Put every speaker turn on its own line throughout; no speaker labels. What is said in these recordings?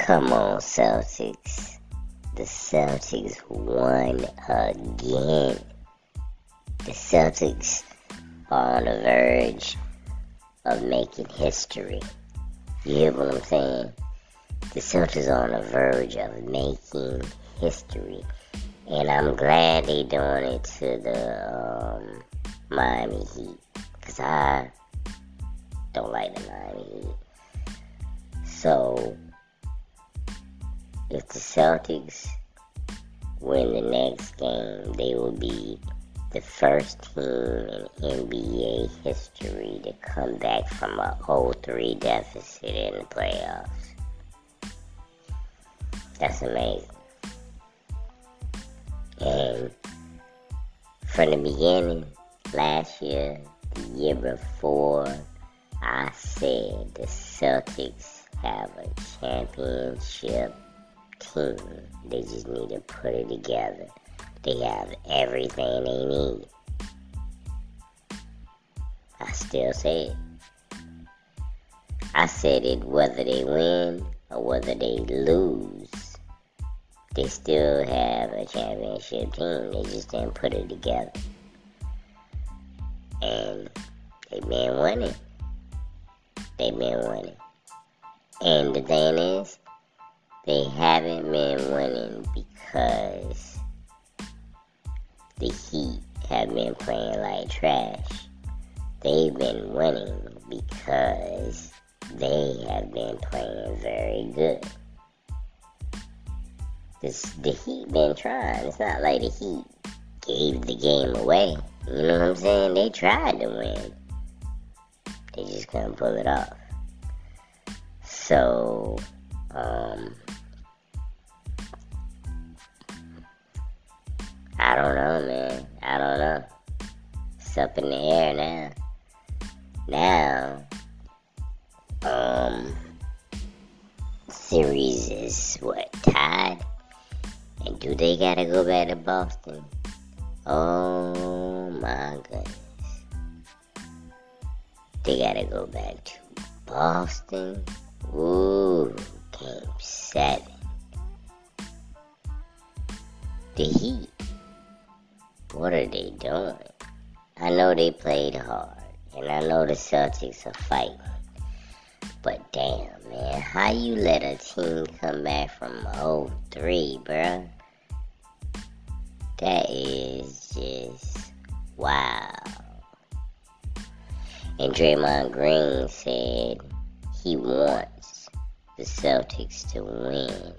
Come on, Celtics. The Celtics won again. The Celtics are on the verge of making history. You hear what I'm saying? The Celtics are on the verge of making history. And I'm glad they doing it to the um, Miami Heat. Because I don't like the Miami Heat. So, if the Celtics win the next game, they will be the first team in NBA history to come back from a 0-3 deficit in the playoffs. That's amazing. And from the beginning, last year, the year before, I said the Celtics have a championship team. They just need to put it together. They have everything they need. I still say it. I said it whether they win or whether they lose. They still have a championship team. They just didn't put it together. And they've been winning. They've been winning. And the thing is, they haven't been winning because the Heat have been playing like trash. They've been winning because they have been playing very good. This, the Heat been trying. It's not like the Heat gave the game away. You know what I'm saying? They tried to win. They just couldn't pull it off. So, um, I don't know, man. I don't know. It's up in the air now. Now, um, series is what tied, and do they gotta go back to Boston? Oh my goodness, they gotta go back to Boston. Ooh, game seven. The Heat what are they doing? I know they played hard, and I know the Celtics are fighting. But damn, man, how you let a team come back from 0-3, bruh? That is just wow. And Draymond Green said he wants the Celtics to win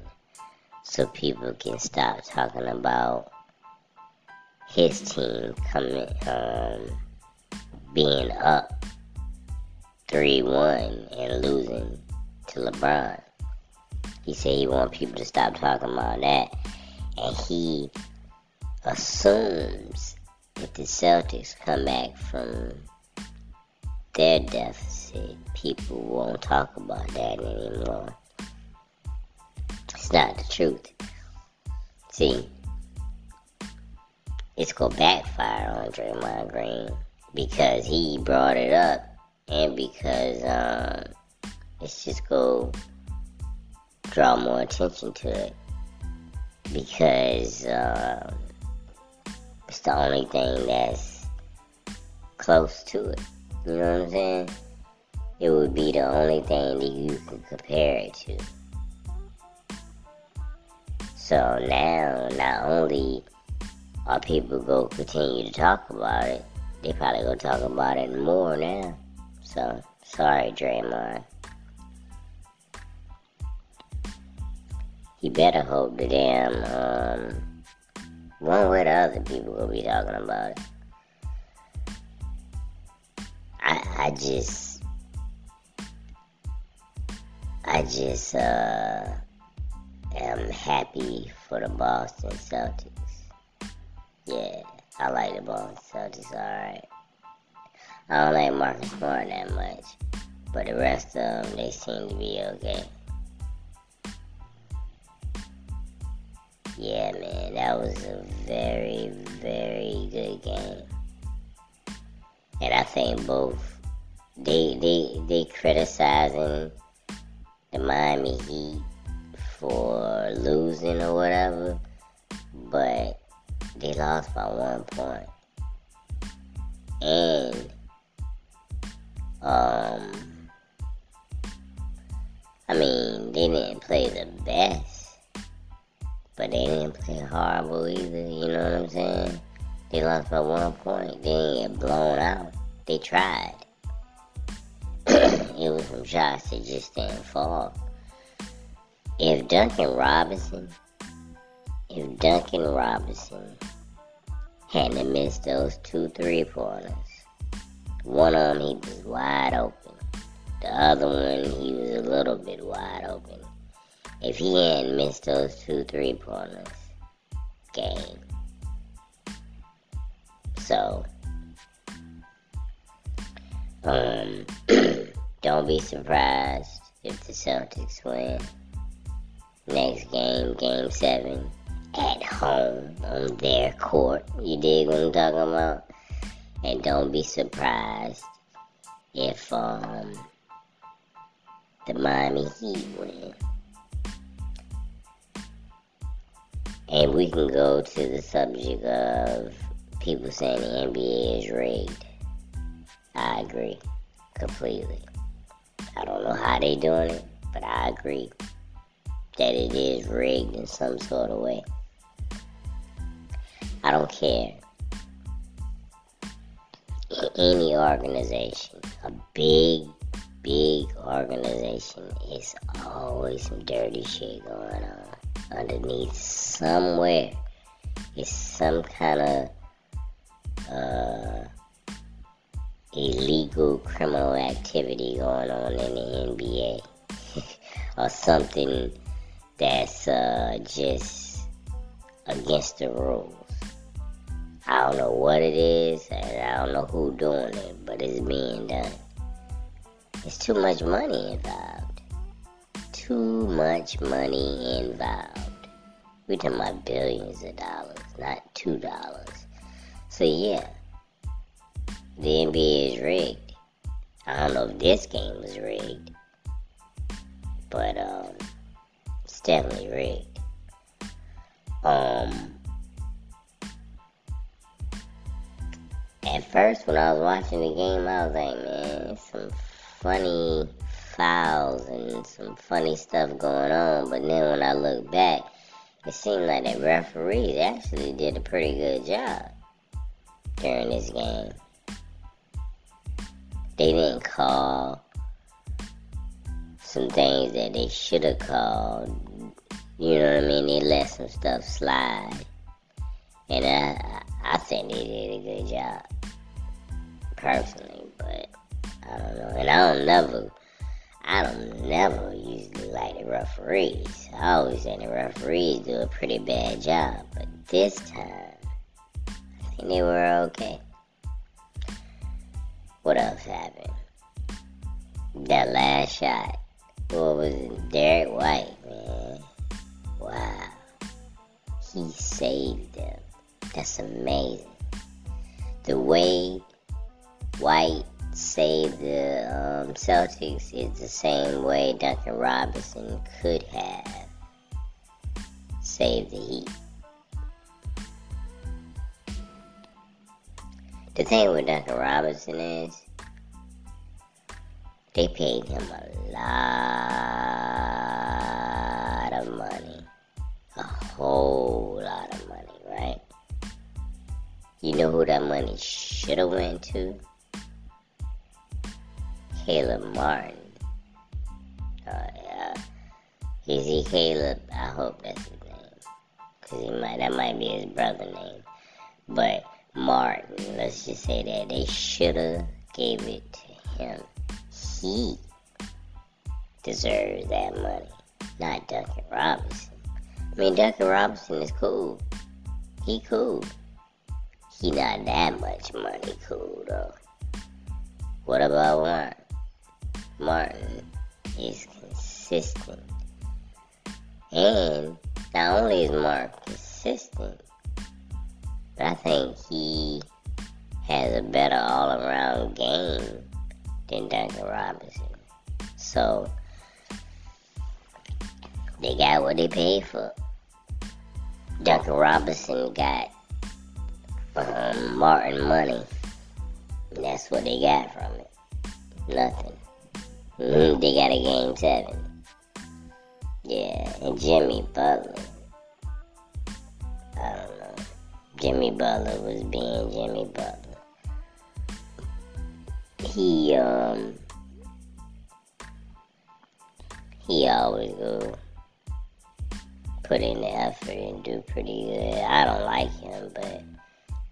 so people can stop talking about his team coming um, being up 3-1 and losing to LeBron. He said he want people to stop talking about that. And he assumes if the Celtics come back from their deficit, people won't talk about that anymore. It's not the truth. See, it's gonna backfire on Draymond Green because he brought it up and because um, it's just go draw more attention to it because uh, it's the only thing that's close to it. You know what I'm saying? It would be the only thing that you can compare it to. So now, not only our people go continue to talk about it, they probably go talk about it more now. So, sorry, Draymond. You better hope the damn, um, one way the other people will be talking about it. I, I just, I just, uh, am happy for the Boston Celtics. Yeah, I like the Boston Celtics, alright. I don't like Marcus Smart that much, but the rest of them, they seem to be okay. Yeah, man, that was a very, very good game. And I think both they they they criticizing the Miami Heat for losing or whatever, but they lost by one point. And um I mean, they didn't play the best, but they didn't play horrible either, you know what I'm saying? They lost by one point. They didn't get blown out. They tried. it was some shots that just didn't fall. If Duncan Robinson, if Duncan Robinson hadn't miss those two three pointers, one of them he was wide open. The other one he was a little bit wide open. If he hadn't missed those two three pointers, game. So um, don't be surprised if the Celtics win. Next game, game seven, at home on their court. You dig what I'm talking about? And don't be surprised if um the Miami Heat win. And we can go to the subject of people saying the NBA is rigged. I agree completely. I don't know how they doing it, but I agree that it is rigged in some sort of way. I don't care. In any organization, a big, big organization, is always some dirty shit going on underneath somewhere. It's some kind of uh, illegal criminal activity going on in the NBA or something that's uh, just against the rules. I don't know what it is, and I don't know who doing it, but it's being done. It's too much money involved. Too much money involved. We're talking about billions of dollars, not two dollars. So yeah, the NBA is rigged. I don't know if this game was rigged, but um, it's definitely rigged. Um, at first when I was watching the game, I was like, man, some funny fouls and some funny stuff going on. But then when I look back, it seemed like the referees actually did a pretty good job during this game they didn't call some things that they should have called. You know what I mean? They let some stuff slide. And I, I think they did a good job. Personally, but I don't know. And I don't never, I don't never usually like the referees. I always say the referees do a pretty bad job. But this time, I think they were okay. What else happened? That last shot. What was it? Derrick White, man. Wow. He saved them. That's amazing. The way White saved the um, Celtics is the same way Duncan Robinson could have saved the Heat. The thing with Duncan Robinson is they paid him a lot You know who that money should have went to? Caleb Martin. Uh, yeah. Is he Caleb? I hope that's his name. Cause might, that might be his brother name. But Martin, let's just say that they shoulda gave it to him. He deserves that money, not Duncan Robinson. I mean, Duncan Robinson is cool. He cool. He not that much money cool though. What about Martin? Martin is consistent. And not only is Martin consistent, but I think he has a better all around game than Duncan Robinson. So, they got what they paid for. Duncan Robinson got um, Martin money. That's what they got from it. Nothing. Mm, they got a game seven. Yeah, and Jimmy Butler. I don't know. Jimmy Butler was being Jimmy Butler. He um he always go put in the effort and do pretty good. I don't like him, but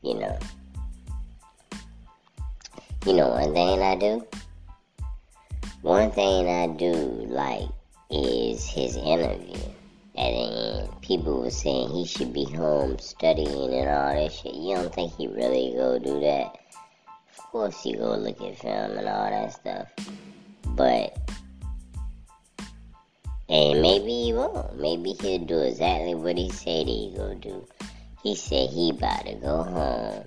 you know. You know one thing I do? One thing I do like is his interview. At the end, people were saying he should be home studying and all that shit. You don't think he really go do that? Of course he go look at film and all that stuff. But and maybe he won't. Maybe he'll do exactly what he said he gonna do. He said he about to go home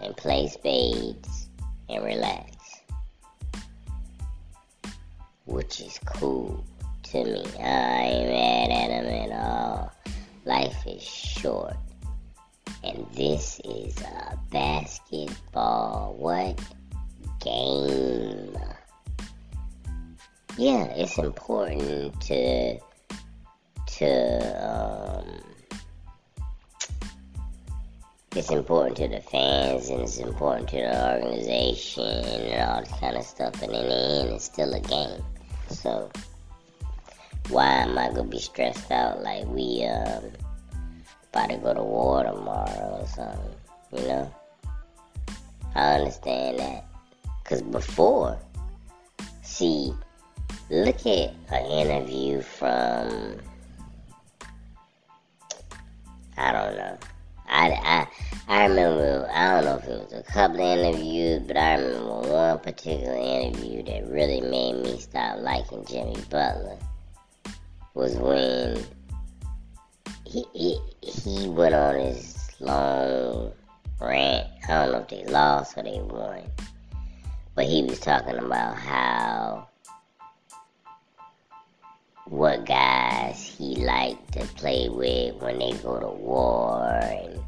and play spades and relax. Which is cool to me. I ain't mad at him at all. Life is short. And this is a basketball what? Game yeah, it's important to to um, it's important to the fans and it's important to the organization and all this kind of stuff. And in the end, it's still a game. So why am I gonna be stressed out like we um about to go to war tomorrow or something? You know, I understand that because before, see look at an interview from I don't know. I, I, I remember, I don't know if it was a couple interviews, but I remember one particular interview that really made me stop liking Jimmy Butler was when he, he, he went on his long rant. I don't know if they lost or they won, but he was talking about how what guys he liked to play with when they go to war and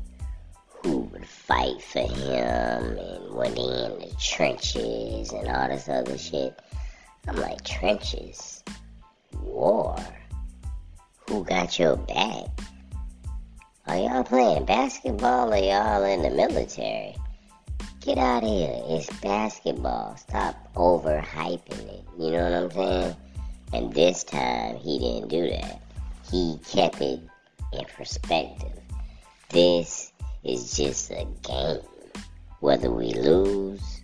who would fight for him and when they in the trenches and all this other shit. I'm like, trenches? War? Who got your back? Are y'all playing basketball or y'all in the military? Get out of here. It's basketball. Stop overhyping it. You know what I'm saying? And this time he didn't do that. He kept it in perspective. This is just a game. Whether we lose,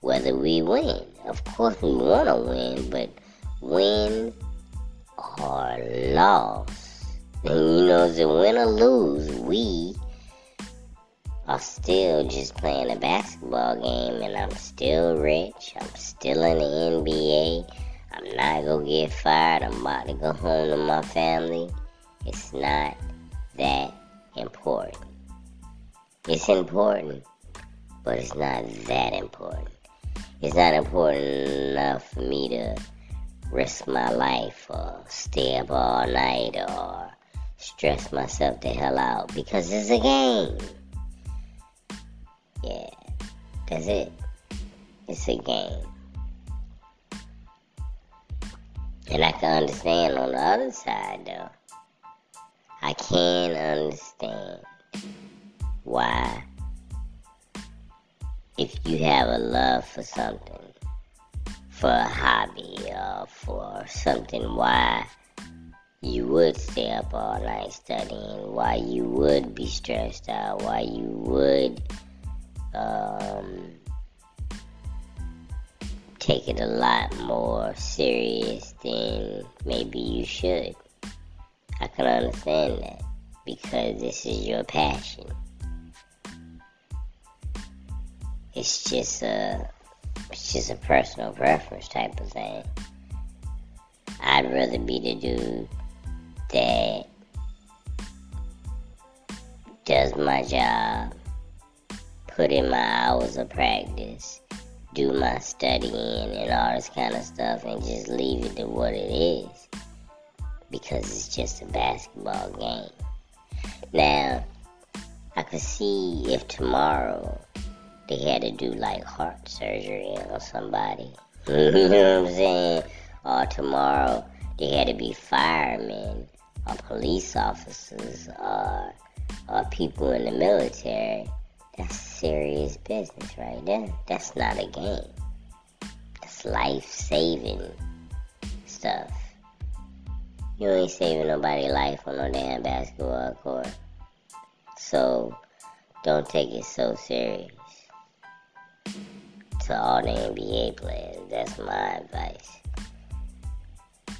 whether we win. Of course we want to win, but win or loss. And you know, to win or lose, we are still just playing a basketball game and I'm still rich. I'm still in the NBA. I'm not gonna get fired. I'm about to go home to my family. It's not that important. It's important, but it's not that important. It's not important enough for me to risk my life or stay up all night or stress myself the hell out because it's a game. Yeah, that's it. It's a game. And I can understand on the other side, though. I can understand why, if you have a love for something, for a hobby or for something, why you would stay up all night studying, why you would be stressed out, why you would um, take it a lot more serious than maybe you should. I can understand that because this is your passion. It's just a it's just a personal preference type of thing. I'd rather be the dude that does my job, put in my hours of practice, do my studying and all this kind of stuff and just leave it to what it is because it's just a basketball game. Now, I could see if tomorrow they had to do like heart surgery on somebody. you know what I'm saying? Or tomorrow they had to be firemen or police officers or, or people in the military. That's serious business right there. That's not a game. That's life saving stuff. You ain't saving nobody life on no damn basketball court. So don't take it so serious. To all the NBA players, that's my advice.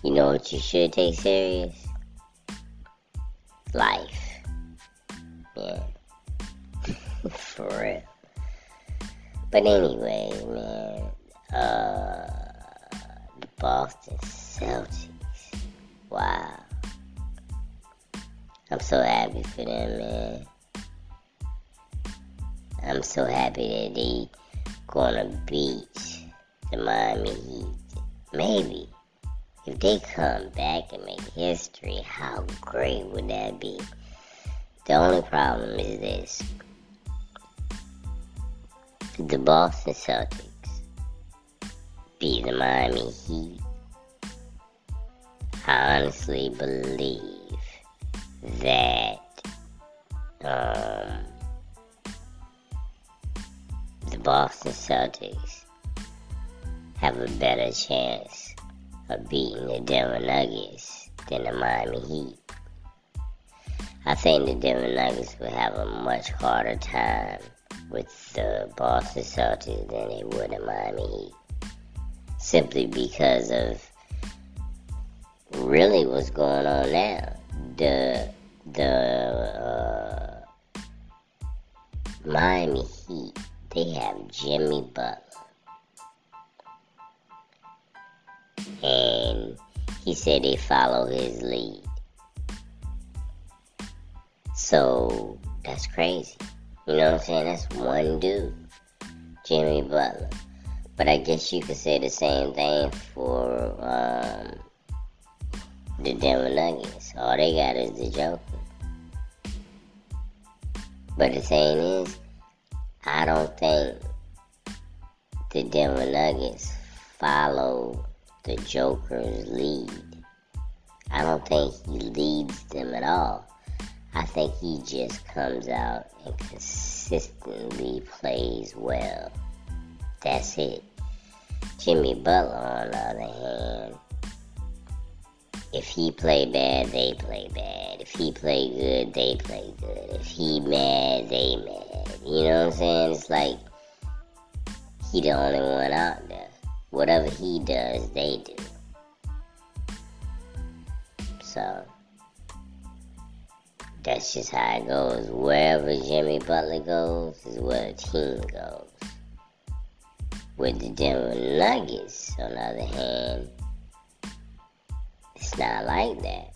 You know what you should take serious? Life. Yeah. For real. But anyway, man, uh, the Boston Celtics. Wow. I'm so happy for them, man. I'm so happy that they gonna beat the Miami Heat. Maybe. If they come back and make history, how great would that be? The only problem is this. The Boston Celtics beat the Miami Heat. I honestly believe that um, the Boston Celtics have a better chance of beating the Denver Nuggets than the Miami Heat. I think the Denver Nuggets will have a much harder time with the Boston Celtics than they would the Miami Heat. Simply because of really what's going on now. The the uh, Miami Heat they have Jimmy Butler, and he said they follow his lead. So that's crazy. You know what I'm saying? That's one dude, Jimmy Butler. But I guess you could say the same thing for um, the Denver Nuggets. All they got is the Joker. But the thing is, I don't think the Denver Nuggets follow the Joker's lead. I don't think he leads them at all. I think he just comes out and consistently plays well. That's it. Jimmy Butler, on the other hand, if he play bad, they play bad. If he play good, they play good. If he mad, they mad. You know what I'm saying? It's like he the only one out there. Whatever he does, they do. So that's just how it goes. Wherever Jimmy Butler goes is where the team goes. With the Denver Nuggets, on the other hand, it's not like that.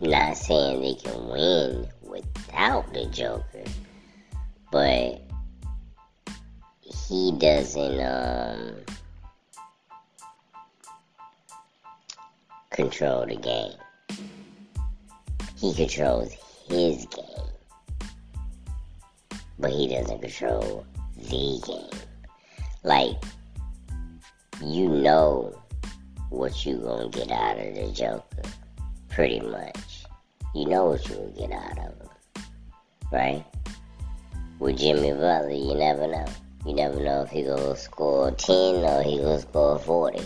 Not saying they can win without the Joker, but he doesn't um, control the game. He controls his game, but he doesn't control the game. Like, you know what you gonna get out of the Joker, pretty much. You know what you gonna get out of him, right? With Jimmy Butler, you never know. You never know if he gonna score 10 or he gonna score 40.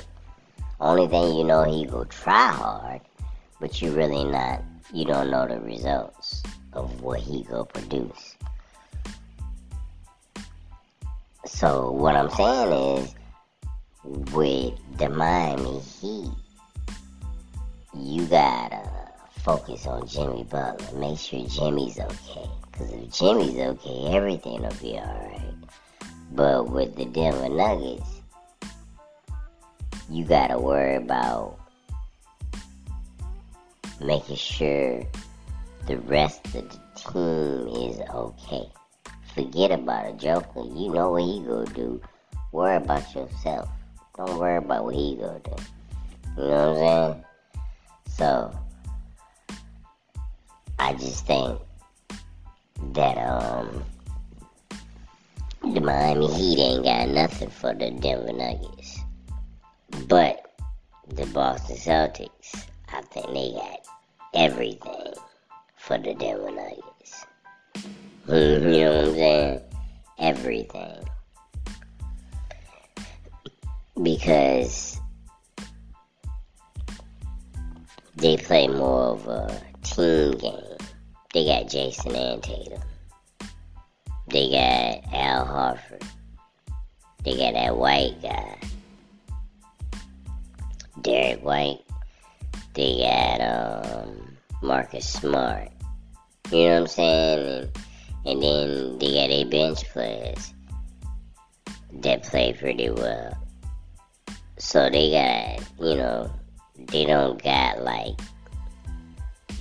Only thing you know, he go try hard, but you really not, you don't know the results of what he go produce. So what I'm saying is, with the Miami Heat, you gotta focus on Jimmy Butler. Make sure Jimmy's okay. Because if Jimmy's okay, everything will be alright. But with the Denver Nuggets, you gotta worry about making sure the rest of the team is okay. Forget about a Joker. You know what he gonna do. Worry about yourself. Don't worry about what he gonna do. You know what I'm saying? So I just think that um the Miami Heat ain't got nothing for the Denver Nuggets. But the Boston Celtics, I think they got everything for the Denver Nuggets. you know what uh, I'm saying? Everything. Because they play more of a team game. They got Jayson and Tatum. They got Al Horford. They got that white guy. Derrick White. They got um, Marcus Smart. You know what I'm saying? And, and then they got a bench players that play pretty well. So they got, you know, they don't got like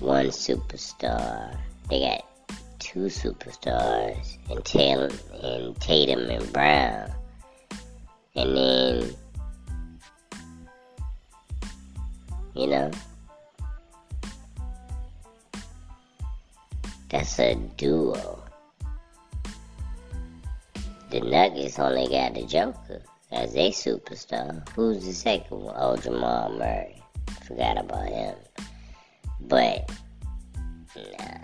one superstar. They got two superstars and Tatum and Tatum and Brown. And then you know that's a duo. The Nuggets only got the Joker as a superstar. Who's the second one? Oh, Jamal Murray. Forgot about him. But nah.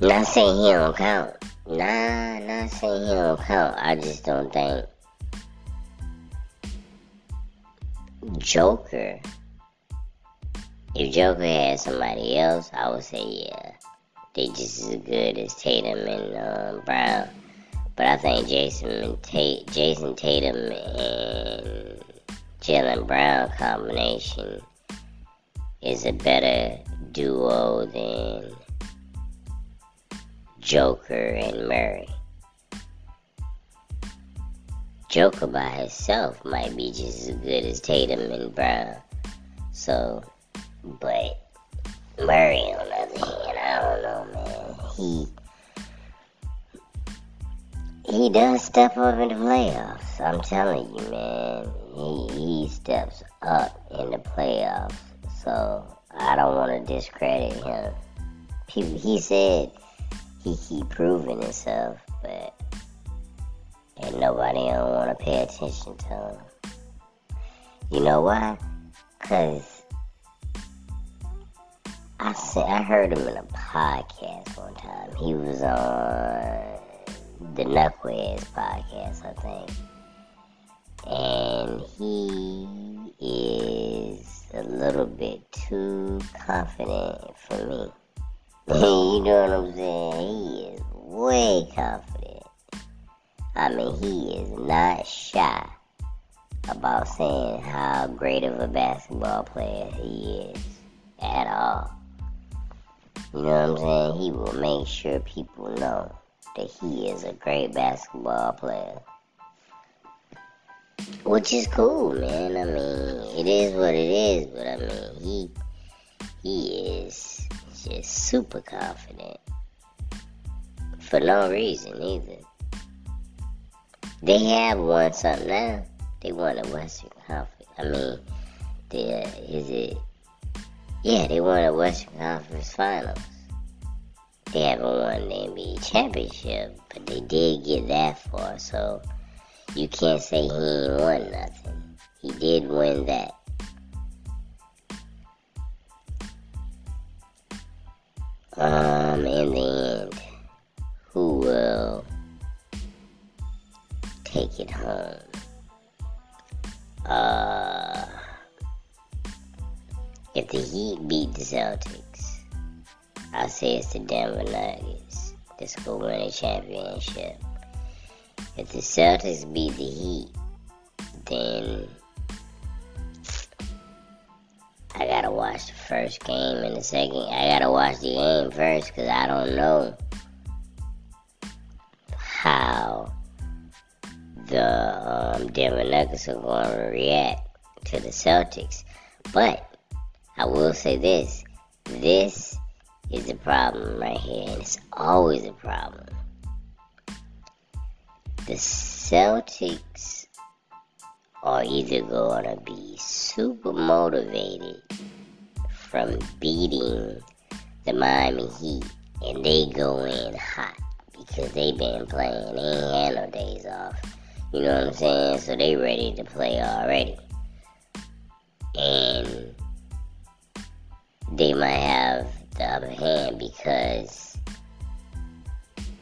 Not saying he don't count. Nah, not saying he don't count. I just don't think Joker. If Joker had somebody else, I would say yeah, they just as good as Tatum and um, Brown. But I think Jayson and Tate, Jayson Tatum and Jaylen Brown combination is a better duo than Joker and Murray. Joker by himself might be just as good as Tatum and Brown. So, but Murray on the other hand, I don't know, man. He he does step up in the playoffs. I'm telling you, man. He he steps up in the playoffs. So I don't want to discredit him. He, he said he keep proving himself, but and nobody don't want to pay attention to him. You know why? Cause I said I heard him in a podcast one time. He was on the Knuckleheads podcast, I think, and he is a little bit too confident for me. you know what I'm saying? He is way confident. I mean, he is not shy about saying how great of a basketball player he is at all. You know what I'm saying? He will make sure people know that he is a great basketball player. Which is cool, man. I mean, it is what it is, but I mean, he he is just super confident for no reason either. They have won something now. They won a Western Conference. I mean, the is it? Yeah, they won a Western Conference Finals. They haven't won the NBA championship, but they did get that far. So you can't say he ain't won nothing. He did win that. Um, in the end, who will take it home? Uh, if the Heat beat the Celtics, I say it's the Denver Nuggets that's going to win a championship. If the Celtics beat the Heat, then I gotta watch the first game and the second. I gotta watch the game first because I don't know how the um, Denver Nuggets are going to react to the Celtics. But I will say this: this is a problem right here, and it's always a problem. The Celtics are either going to be super motivated from beating the Miami Heat, and they go in hot because they've been playing. They ain't had no days off. You know what I'm saying? So they ready to play already. And they might have the upper hand because,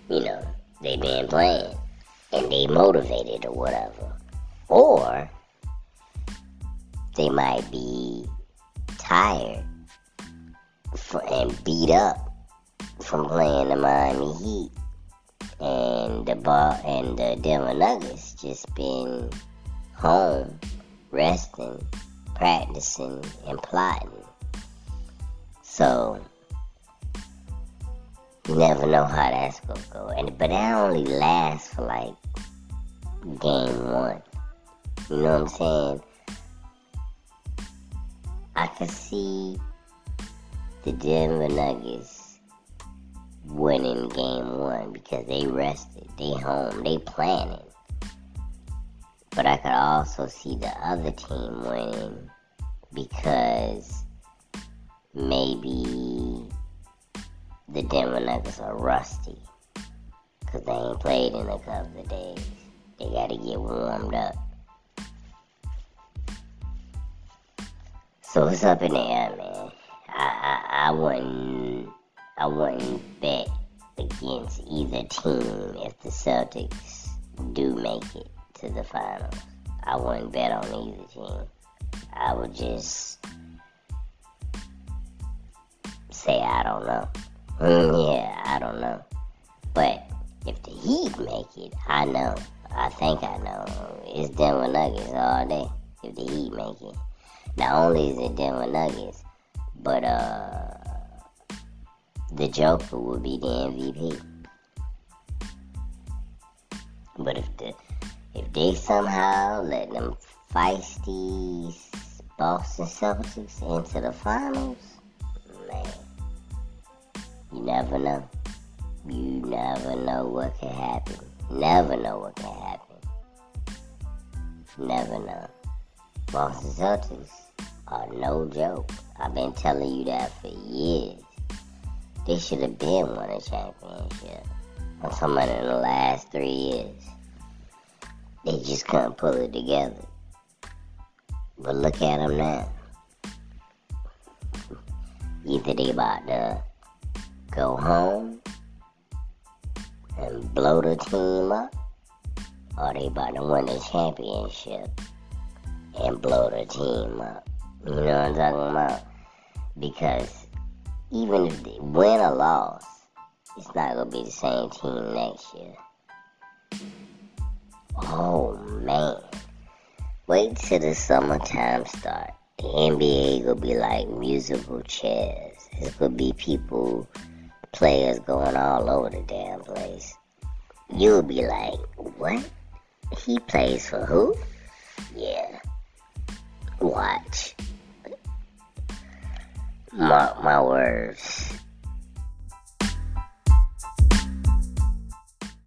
you know, they been playing and they motivated or whatever. Or they might be tired for, and beat up from playing the Miami Heat. And the ball and the Denver Nuggets just been home, resting, practicing, and plotting. So you never know how that's gonna go. And but that only lasts for like game one. You know what I'm saying? I can see the Denver Nuggets winning game one because they rested, they home, they planning. But I could also see the other team winning because maybe the Denver Nuggets are rusty because they ain't played in a couple of days. They got to get warmed up. So it's up in the air, man. I, I, I wouldn't I wouldn't bet against either team if the Celtics do make it to the finals. I wouldn't bet on either team. I would just say I don't know. Mm, yeah, I don't know. But if the Heat make it, I know. I think I know. It's Denver Nuggets all day. If the Heat make it, not only is it Denver Nuggets, but uh, the Joker will be the MVP. But if the if they somehow let them feisty Boston Celtics into the finals, man. You never know. You never know what can happen. Never know what can happen. Never know. Boston Celtics are no joke. I've been telling you that for years. They should have been won a championship. I'm talking about in the last three years. They just couldn't pull it together. But look at them now. Either they about to go home and blow the team up, or they about to win the championship and blow the team up. You know what I'm talking about? Because even if they win or loss, it's not gonna be the same team next year. Oh man. Wait till the summertime start. The NBA gonna be like musical chairs. It's gonna be people players going all over the damn place. You'll be like, what? He plays for who? Yeah. Watch. Mark my words.